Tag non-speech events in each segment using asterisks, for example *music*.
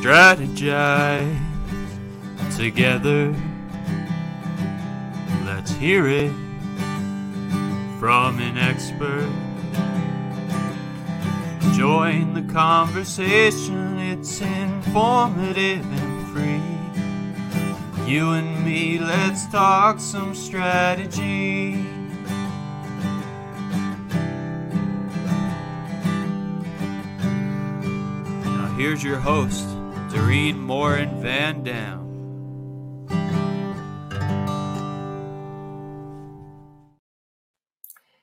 strategize together. Let's hear it from an expert. Join the conversation, it's informative and free. You and me, let's talk some strategy. Now, here's your host, Dorien Morin Van Dam.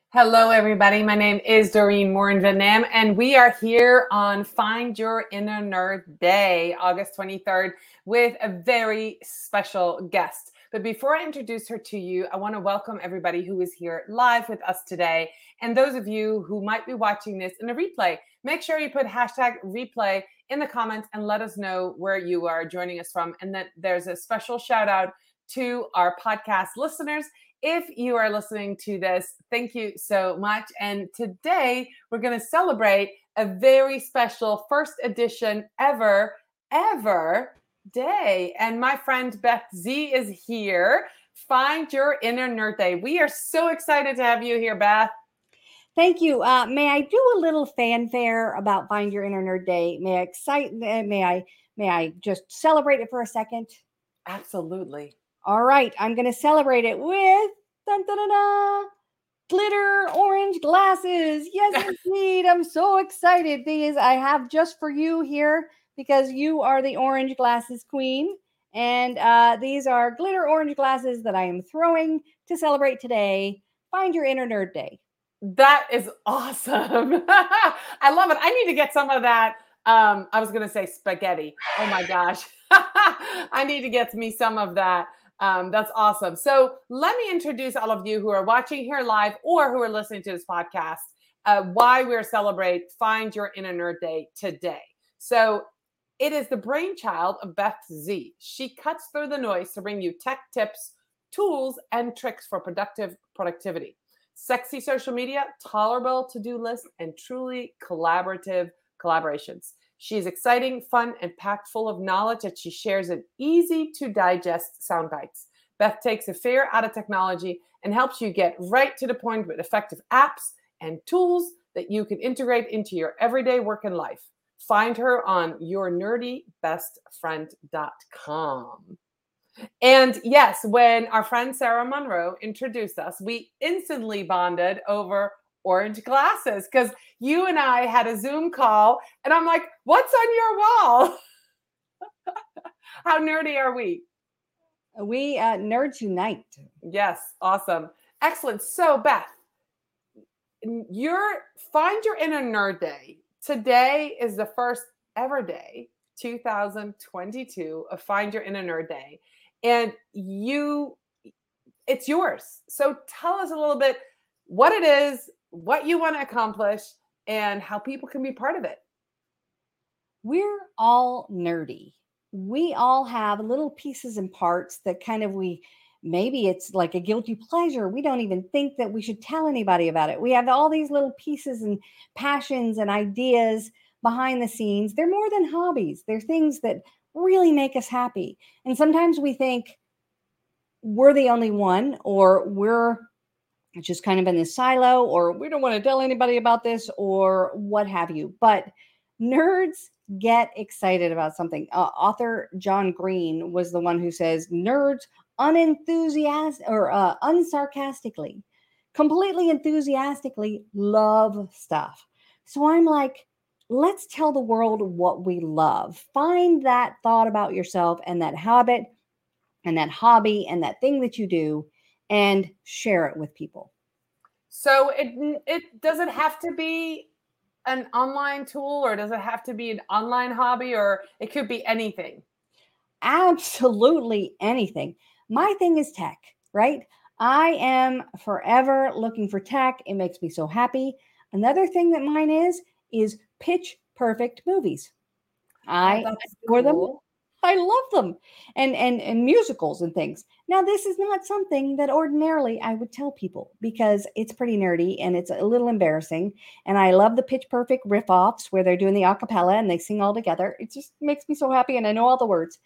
Hello, everybody. My name is Dorien Morin Van Dam, and we are here on Find Your Inner Nerd Day, August 23rd, with a very special guest. But before I introduce her to you, I want to welcome everybody who is here live with us today. And those of you who might be watching this in a replay, make sure you put hashtag replay in the comments and let us know where you are joining us from. And that there's a special shout out to our podcast listeners. If you are listening to this, thank you so much. And today we're going to celebrate a very special first edition ever, ever day. And my friend Beth Z is here. Find your inner nerd day. We are so excited to have you here, Beth. Thank you. Uh, may I do a little fanfare about Find Your Inner Nerd Day? May I excite? May I? May I just celebrate it for a second? Absolutely. All right, I'm going to celebrate it with dun, dun, dun, dun, glitter orange glasses. Yes, *laughs* indeed. I'm so excited. These I have just for you here because you are the orange glasses queen. And uh, these are glitter orange glasses that I am throwing to celebrate today. Find your inner nerd day. That is awesome. *laughs* I love it. I need to get some of that. Um, I was going to say spaghetti. Oh my gosh. *laughs* I need to get me some of that. Um, that's awesome. So let me introduce all of you who are watching here live or who are listening to this podcast uh, why we're celebrate Find Your Inner Nerd Day today. So it is the brainchild of Beth Z. She cuts through the noise to bring you tech tips, tools, and tricks for productive productivity. Sexy social media, tolerable to-do lists, and truly collaborative collaborations. She is exciting, fun, and packed full of knowledge that she shares in easy to digest sound bites. Beth takes the fear out of technology and helps you get right to the point with effective apps and tools that you can integrate into your everyday work and life. Find her on yournerdybestfriend.com. And yes, when our friend Sarah Monroe introduced us, we instantly bonded over orange glasses because you and I had a Zoom call, and I'm like, What's on your wall? *laughs* How nerdy are we? We uh, nerds unite. Yes, awesome. Excellent. So, Beth, your find your inner nerd day. Today is the first ever day, 2022 of Find Your Inner Nerd Day. And you it's yours. So tell us a little bit what it is, what you want to accomplish, and how people can be part of it. We're all nerdy. We all have little pieces and parts that kind of we maybe it's like a guilty pleasure. We don't even think that we should tell anybody about it. We have all these little pieces and passions and ideas behind the scenes. They're more than hobbies, they're things that really make us happy. And sometimes we think we're the only one, or we're just kind of in this silo, or we don't want to tell anybody about this, or what have you. But nerds get excited about something. Uh, author John Green was the one who says nerds unenthusiastic or uh, unsarcastically, completely enthusiastically love stuff. So I'm like, let's tell the world what we love. Find that thought about yourself and that habit and that hobby and that thing that you do and share it with people. So it it does it have to be an online tool or does it have to be an online hobby or it could be anything? Absolutely anything. My thing is tech, right? I am forever looking for tech. It makes me so happy. Another thing that mine is is pitch perfect movies. I Oh, adore them. I love them. And and and musicals and things. Now this is not something that ordinarily I would tell people because it's pretty nerdy and it's a little embarrassing. And I love the pitch perfect riff offs where they're doing the acapella and they sing all together. It just makes me so happy and I know all the words.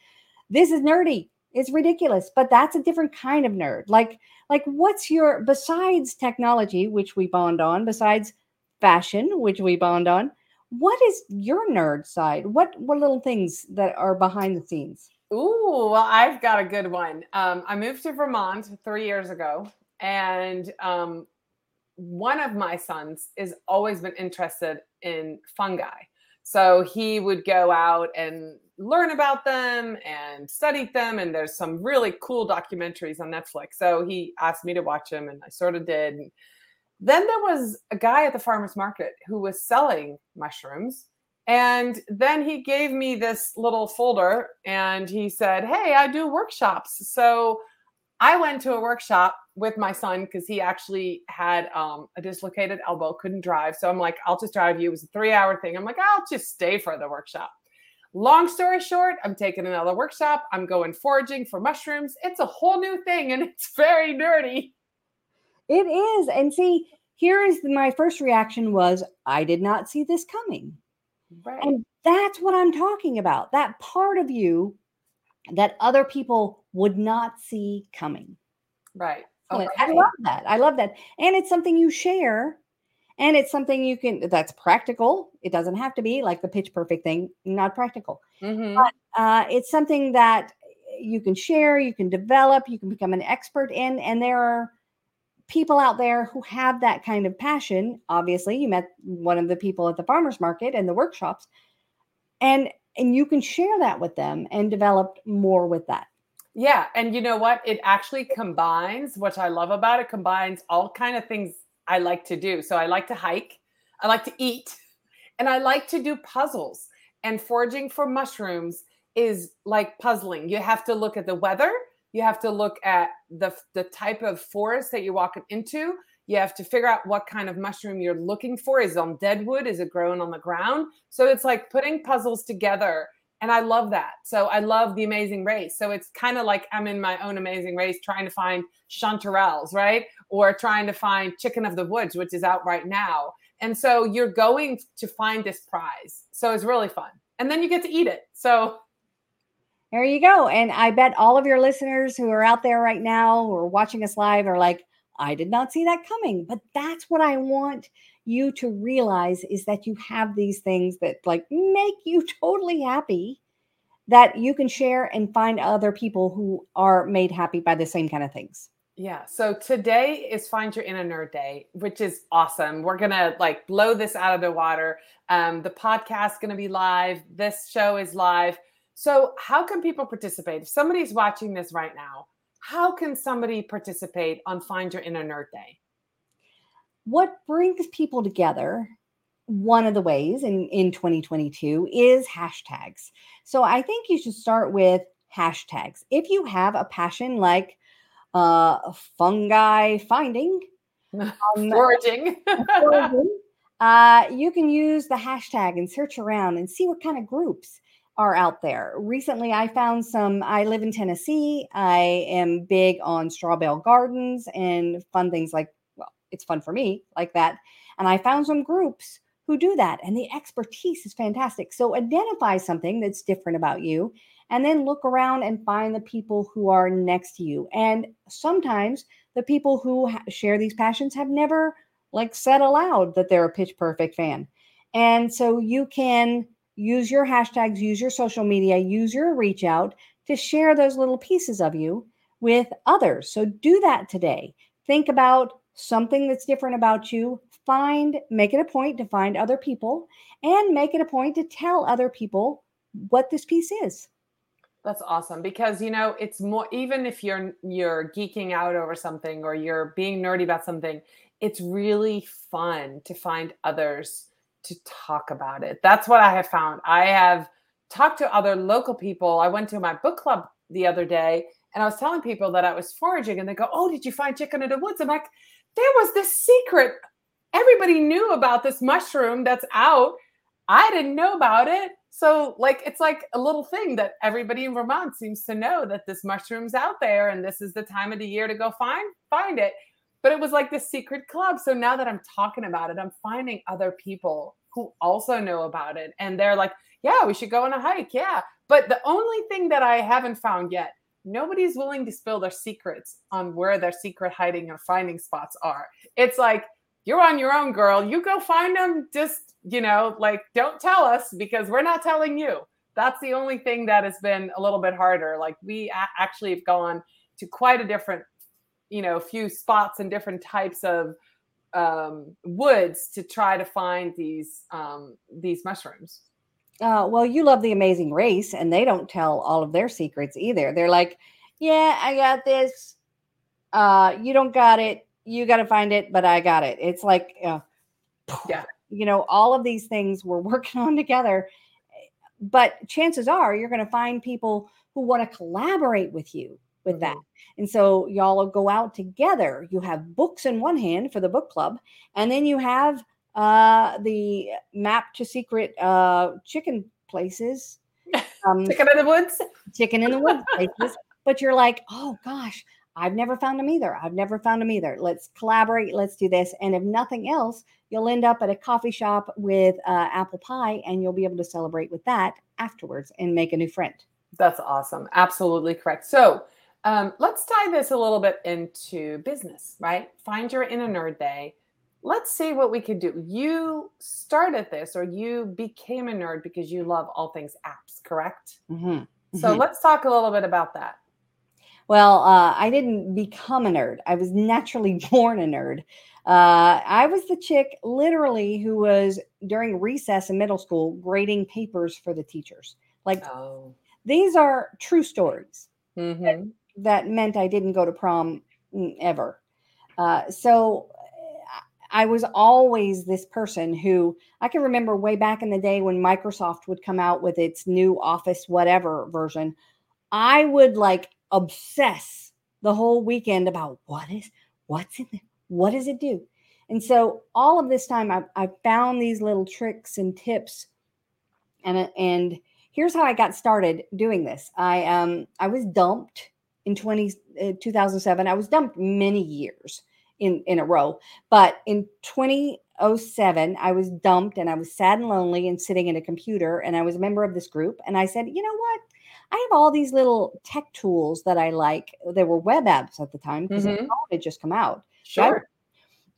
This is nerdy. It's ridiculous, but that's a different kind of nerd. Like like what's your besides technology which we bond on, besides fashion which we bond on, what is your nerd side? What what little things that are behind the scenes? Ooh, well, I've got a good one. Um, I moved to Vermont three years ago, and um, one of my sons has always been interested in fungi. So he would go out and learn about them and study them. And there's some really cool documentaries on Netflix. So he asked me to watch them, and I sort of did. Then there was a guy at the farmer's market who was selling mushrooms. And then he gave me this little folder and he said, Hey, I do workshops. So I went to a workshop with my son because he actually had um, a dislocated elbow, couldn't drive. So I'm like, I'll just drive you. It was a three hour thing. I'm like, I'll just stay for the workshop. Long story short, I'm taking another workshop. I'm going foraging for mushrooms. It's a whole new thing and it's very nerdy. It is. And see, here is my first reaction was I did not see this coming. Right. And that's what I'm talking about. That part of you that other people would not see coming. Right. Okay. I love that. I love that. And it's something you share and it's something you can that's practical. It doesn't have to be like the pitch perfect thing, not practical. Mm-hmm. But uh, it's something that you can share, you can develop, you can become an expert in and there are people out there who have that kind of passion. Obviously, you met one of the people at the farmers market and the workshops, and and you can share that with them and develop more with that. Yeah, and you know what? It actually combines. What I love about it combines all kind of things I like to do. So I like to hike, I like to eat, and I like to do puzzles. And foraging for mushrooms is like puzzling. You have to look at the weather you have to look at the the type of forest that you're walking into. You have to figure out what kind of mushroom you're looking for. Is it on deadwood? Is it growing on the ground? So it's like putting puzzles together and i love that. So i love the amazing race. So it's kind of like i'm in my own amazing race trying to find chanterelles right? Or trying to find chicken of the woods which is out right now. And so you're going to find this prize. So it's really fun. And then you get to eat it. So there you go. And I bet all of your listeners who are out there right now or watching us live are like, I did not see that coming. But that's what I want you to realize is that you have these things that like make you *laughs* totally happy that you can share and find other people who are made happy by the same kind of things. Yeah. So today is Find Your Inner Nerd Day, which is awesome. We're gonna like blow this out of the water. Um, the podcast gonna be live. This show is live. So, how can people participate? If somebody's watching this right now, how can somebody participate on Find Your Inner Nerd Day? What brings people together, one of the ways in, in 2022 is hashtags. So, I think you should start with hashtags. If you have a passion like uh, fungi finding, *laughs* um, foraging, foraging *laughs* uh, you can use the hashtag and search around and see what kind of groups are out there. Recently, I found some. I live in Tennessee. I am big on straw bale gardens and fun things like, well, it's fun for me like that. And I found some groups who do that, and the expertise is fantastic. So identify something that's different about you, and then look around and find the people who are next to you. And sometimes the people who ha- share these passions have never like said aloud that they're a pitch perfect fan. And so you can use your hashtags, use your social media, use your reach out to share those little pieces of you with others. So do that today. Think about something that's different about you. Find, make it a point to find other people and make it a point to tell other people what this piece is. That's awesome because you know it's more even if you're you're geeking out over something or you're being nerdy about something, it's really fun to find others to talk about it. That's what I have found. I have talked to other local people. I went to my book club the other day and I was telling people that I was foraging and they go, Oh, did you find chicken in the woods? I'm like, there was this secret. Everybody knew about this mushroom that's out. I didn't know about it. So, like, it's like a little thing that everybody in Vermont seems to know that this mushroom's out there and this is the time of the year to go find find it. But it was like this secret club. So now that I'm talking about it, I'm finding other people who also know about it. And they're like, yeah, we should go on a hike. Yeah. But the only thing that I haven't found yet, nobody's willing to spill their secrets on where their secret hiding or finding spots are. It's like, you're on your own, girl. You go find them. Just, you know, like, don't tell us because we're not telling you. That's the only thing that has been a little bit harder. Like, we actually have gone to quite a different, you know, a few spots and different types of um, woods to try to find these um, these mushrooms. Uh, well, you love the Amazing Race, and they don't tell all of their secrets either. They're like, "Yeah, I got this. Uh, you don't got it. You got to find it, but I got it." It's like, uh, Yeah. *sighs* you know, all of these things we're *laughs* working on together. But chances are, you're going to find people who want to collaborate with you with that. And so y'all will go out together. You have books in one hand for the book club, and then you have uh the map to secret uh chicken places. *laughs* Um, Chicken in the woods. chicken in the woods places. But you're like, oh gosh, I've never found them either. I've never found them either. Let's collaborate. Let's do this. And if nothing else, you'll end up at a coffee shop with uh, apple pie, and you'll be able to celebrate with that afterwards and make a new friend. That's awesome. Absolutely correct. So um, let's tie this a little bit into business, right? Find your inner nerd day. Let's see what we can do. You started this or you became a nerd because you love all things apps, correct? Mhm. So Mhm. let's talk a little bit about that. Well, uh, I didn't become a nerd. I was naturally *laughs* born a nerd. Uh, I was the chick, literally, who was during recess in middle school grading papers for the teachers. Like Oh. these are true stories. hmm that meant I didn't go to prom ever. Uh, so I was always this person who I can remember way back in the day when Microsoft would come out with its new Office whatever version. I would like obsess the whole weekend about what is what's in there, what does it do, and so all of this time I, I found these little tricks and tips, and and here's how I got started doing this. I um I was dumped in 20, uh, 2007. I was dumped many years in, in a row. But in 2007, I was dumped and I was sad and lonely and sitting in a computer. And I was a member of this group. And I said, you know what? I have all these little tech tools that I like. There were web apps at the time because Mhm. the phone had just come out. Sure.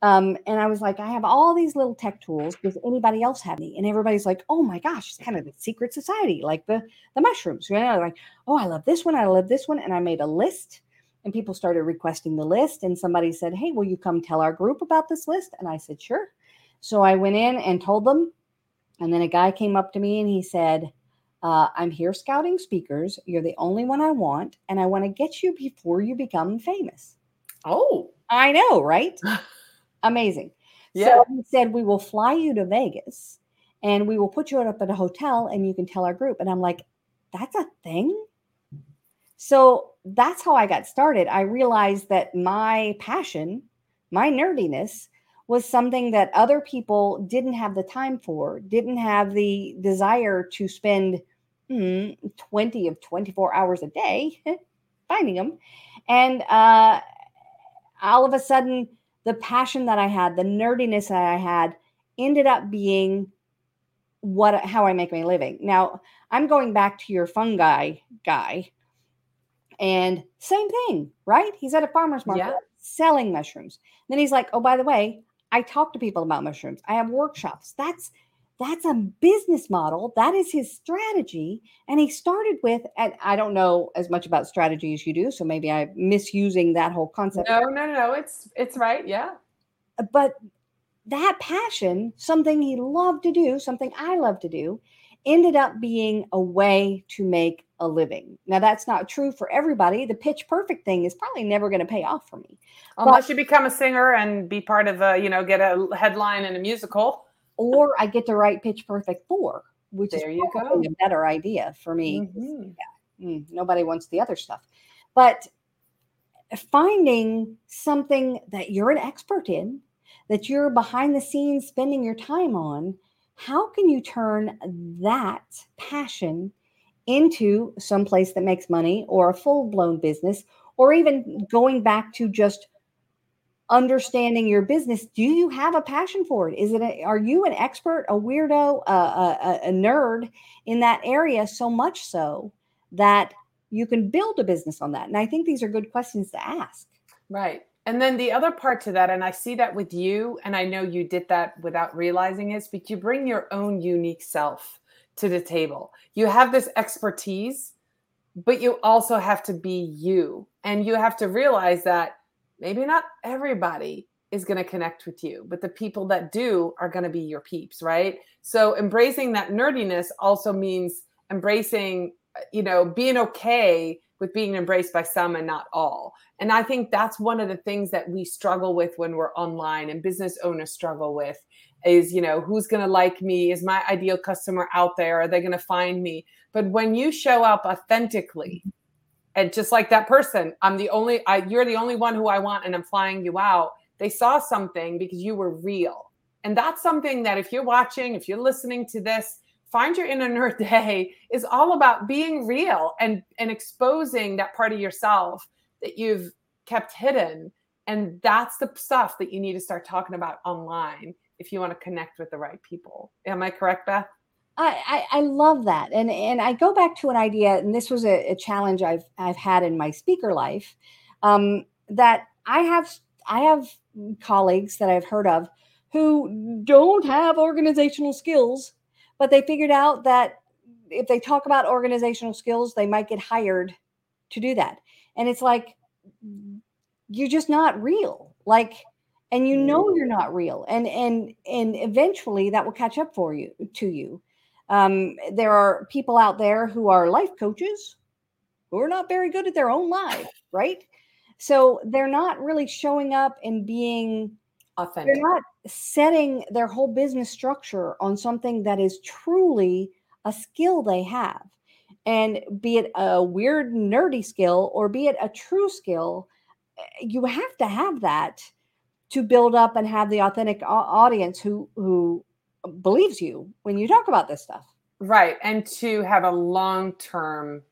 Um, and I was like, I have all these little tech tools. Does anybody else have any? And everybody's like, oh my gosh, it's kind of the secret society, like the the mushrooms. You know, like, oh, I love this one, I love this one. And I made a list and people started requesting the list. And somebody said, Hey, will you come tell our group about this list? And I said, Sure. So I went in and told them. And then a guy came up to me and he said, uh, I'm here scouting speakers. You're the only one I want. And I want to get you before you become famous. Oh, I know, right? *laughs* Amazing. yeah. So he said, We will fly you to Vegas and we will put you up at a hotel and you can tell our group. And I'm like, That's a thing? So that's how I got started. I realized that my passion, my nerdiness, was something that other people didn't have the time for, didn't have the desire to spend hmm, 20 of 24 hours a day *laughs* finding them. And uh, all of a sudden, the passion that I had, the nerdiness that I had, ended up being what how I make my living. Now, I'm going back to your fungi guy. And same thing, right? He's at a farmer's market Yeah. selling mushrooms. And Then he's like, "Oh, by the way, I talk to people about mushrooms. I have workshops." That's that's a business model. That is his strategy. And he started with, and I don't know as much about strategy as you do, so maybe I'm misusing that whole concept No, no, no, no. It's it's right. Yeah. Uh, but that passion, something he loved to do, something I love to do, ended up being a way to make a living. Now, that's not true for everybody. The pitch perfect thing is probably never going to pay off for me. Unless you become a singer and be part of a, you know, get a headline in a musical. Or I get to write pitch perfect for, which There is you go. a better idea for me. Mhm. Mm, nobody wants the other stuff. But finding something that you're an expert in, that you're behind the scenes spending your time on, how can you turn that passion into some place that makes money or a full blown business or even going back to just understanding your business do you have a passion for it? Is it a, are you an expert a weirdo a, a, a nerd in that area so much so that you can build a business on that? And i think these are good questions to ask. Right. And then the other part to that and i see that with you and i know you did that without realizing it but you bring your own unique self to the table. You have this expertise but you also have to be you. And you have to realize that maybe not everybody is going to connect with you, but the people that do are going to be your peeps, right? So embracing that nerdiness also means embracing, you know, being okay with being embraced by some and not all. And I think that's one of the things that we struggle with when we're online and business owners struggle with is, you know, who's going to like me? Is my ideal customer out there? Are they going to find me? But when you show up authentically, and just like that person i'm the only I, you're the only one who i want and i'm flying you out. They saw something because you were real. And that's something that if you're watching if you're listening to this find your inner *laughs* nerd day is all about being real and and exposing that part of yourself that you've kept hidden. And that's the stuff that you need to start talking about online if you want to connect with the right people. Am i correct beth I, I, love that. And and I go back to an idea, and this was a, a challenge I've I've had in my speaker life, um, that I have I have colleagues that I've heard of who don't have organizational skills, but they figured out that if they talk about organizational skills, they might get hired to do that. And it's like you're just not real. Like and you know you're not real. And and and eventually that will catch up for you to you um, there are people out there who are life coaches who are not very good at their own life, right? So they're not really showing up and being authentic. They're not setting their whole business structure on something that is truly a skill they have. And be it a weird, nerdy skill or be it a true skill, eh, you have to have that to build up and have the authentic audience who who believes you when you talk about this stuff. Right. And to have a long term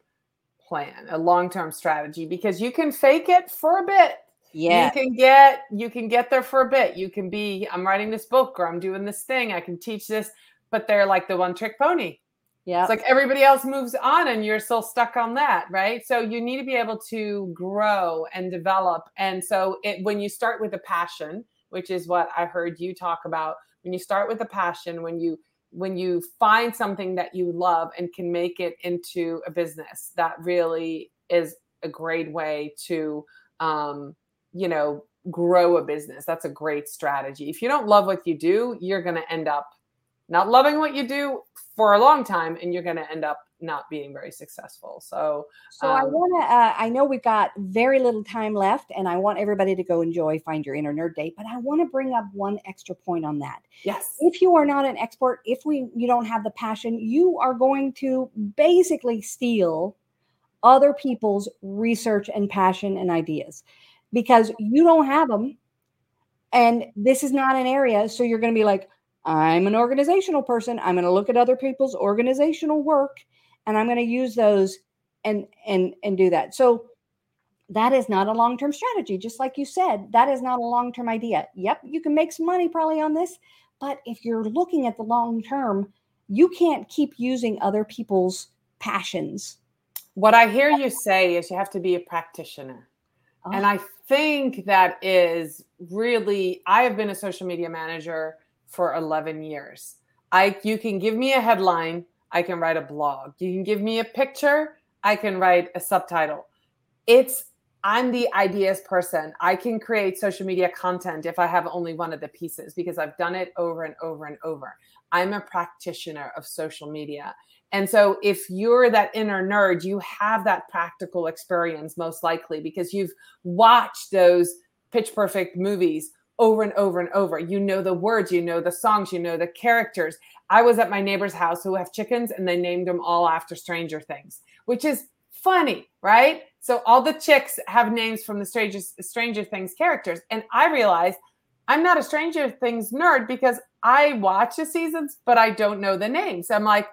plan, a long term strategy, because you can fake it for a bit. Yeah. You can get you can get there for a bit. You can be, I'm writing this book or I'm doing this thing, I can teach this, but they're like the one trick pony. Yeah. It's like everybody else moves on and you're still stuck on that, right? So you need to be able to grow and develop. And so it when you start with a passion, which is what I heard you talk about, when you start with a passion when you when you find something that you love and can make it into a business that really is a great way to um, you know grow a business. That's a great strategy. If you don't love what you do you're going to end up not loving what you do for a long time and you're going to end up not being very successful. So, so um, I want to. Uh, I know we've got very little time left, and I want everybody to go enjoy Find Your Inner Nerd Day. But I want to bring up one extra point on that. Yes. If you are not an expert, if we you don't have the passion, you are going to basically steal other people's research and passion and ideas because you don't have them, and this is not an area. So you're going to be like. I'm an organizational person. I'm going to look at other people's organizational work and I'm going to use those and and and do that. So that is not a long-term strategy just like you said that is not a long-term idea yep you can make some money probably on this but if you're looking at the long term you can't keep using other people's passions what i hear you say is you have to be a practitioner oh. and i think that is really i have been a social media manager for 11 years i you can give me a headline I can write a blog. You can give me a picture, I can write a subtitle. It's I'm the ideas person. I can create social media content if I have only one of the pieces because I've done it over and over and over. I'm a practitioner of social media. And so if you're that inner nerd, you have that practical experience most likely because you've watched those pitch perfect movies over and over and over. You know the words, you know the songs, you know the characters. I was at my neighbor's house who have chickens and they named them all after Stranger Things, which is funny, right? So all the chicks have names from the Stranger, Stranger Things characters. And I realized I'm not a Stranger Things nerd because I watch the seasons, but I don't know the names. I'm like,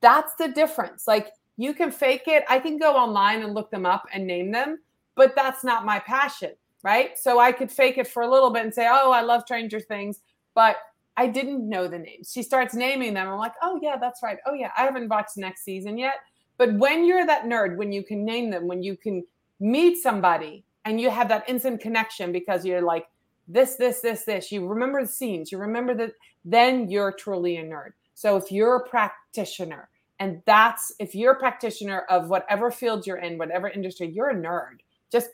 that's the difference. Like you can fake it. I can go online and look them up and name them, but that's not my passion, right? So I could fake it for a little bit and say, oh, I love Stranger Things, but I didn't know the names. She starts naming them. I'm like, oh, yeah, that's right. Oh, yeah, I haven't watched next season yet. But when you're that nerd, when you can name them, when you can meet somebody and you have that instant connection because you're like, this, this, this, this, you remember the scenes, you remember that, then you're truly a nerd. So if you're a practitioner, and that's if you're a practitioner of whatever field you're in, whatever industry, you're a nerd. Just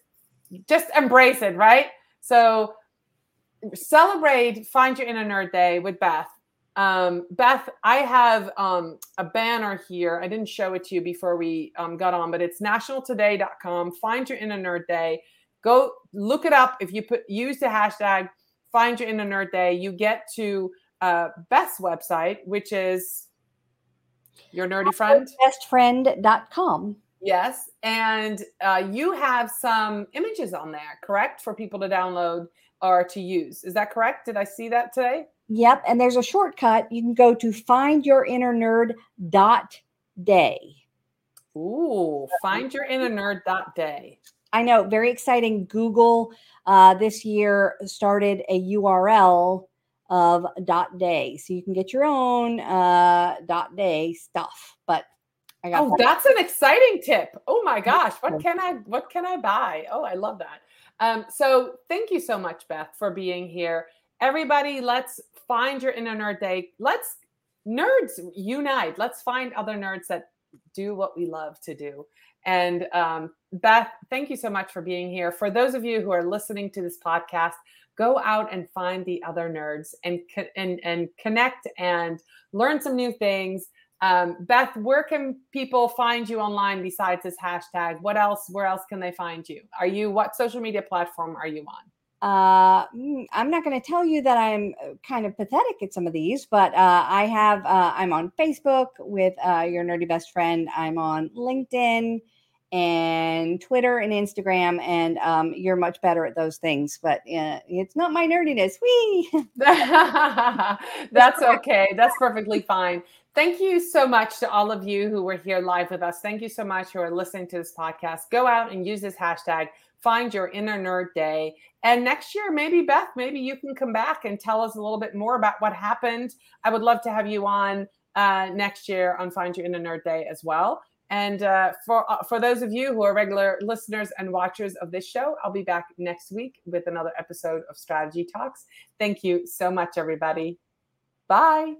just embrace it, right? So celebrate Find Your Inner Nerd Day with Beth. Um, Beth, I have um, a banner here. I didn't show it to you before we um, got on, but it's nationaltoday.com. Find Your Inner Nerd Day. Go look it up. If you put use the hashtag Find Your Inner Nerd Day, you get to uh, Beth's website, which is your nerdy friend. Bestfriend.com. Yes. And uh, you have some images on there, correct? For people to download or to use. Is that correct? Did I see that today? Yep. And there's a shortcut. You can go to findyourinner.nerd.day. Ooh, findyourinner.nerd.day. I know. Very exciting. Google uh, this year started a URL of dot day so you can get your own uh dot day stuff but Oh that's an exciting tip. Oh my gosh what can i what can i buy? Oh i love that. Um so thank you so much beth for being here. Everybody let's find your inner nerd day. Let's nerds unite. Let's find other nerds that do what we love to do. And um, beth thank you so much for being here. For those of you who are listening to this podcast go out and find the other nerds and and and connect and learn some new things. Um, Beth, where can people find you online besides this hashtag? What else? Where else can they find you? Are you what social media platform are you on? Uh, mm, I'm not going to tell you that I'm uh, kind of pathetic at some of these, but uh, I have. Uh, I'm on Facebook with uh, your nerdy best friend. I'm on LinkedIn and Twitter and Instagram, and um, you're much better at those things. But uh, it's not my nerdiness. Wee. *laughs* *laughs* That's okay. That's perfectly fine. Thank you so much to all of you who were here live with us. Thank you so much who are listening to this podcast. Go out and use this hashtag. Find your inner nerd day. And next year, maybe Beth, maybe you can come back and tell us a little bit more about what happened. I would love to have you on uh, next year on Find Your Inner Nerd Day as well. And uh, for uh, for those of you who are regular listeners and watchers of this show, I'll be back next week with another episode of Strategy Talks. Thank you so much, everybody. Bye.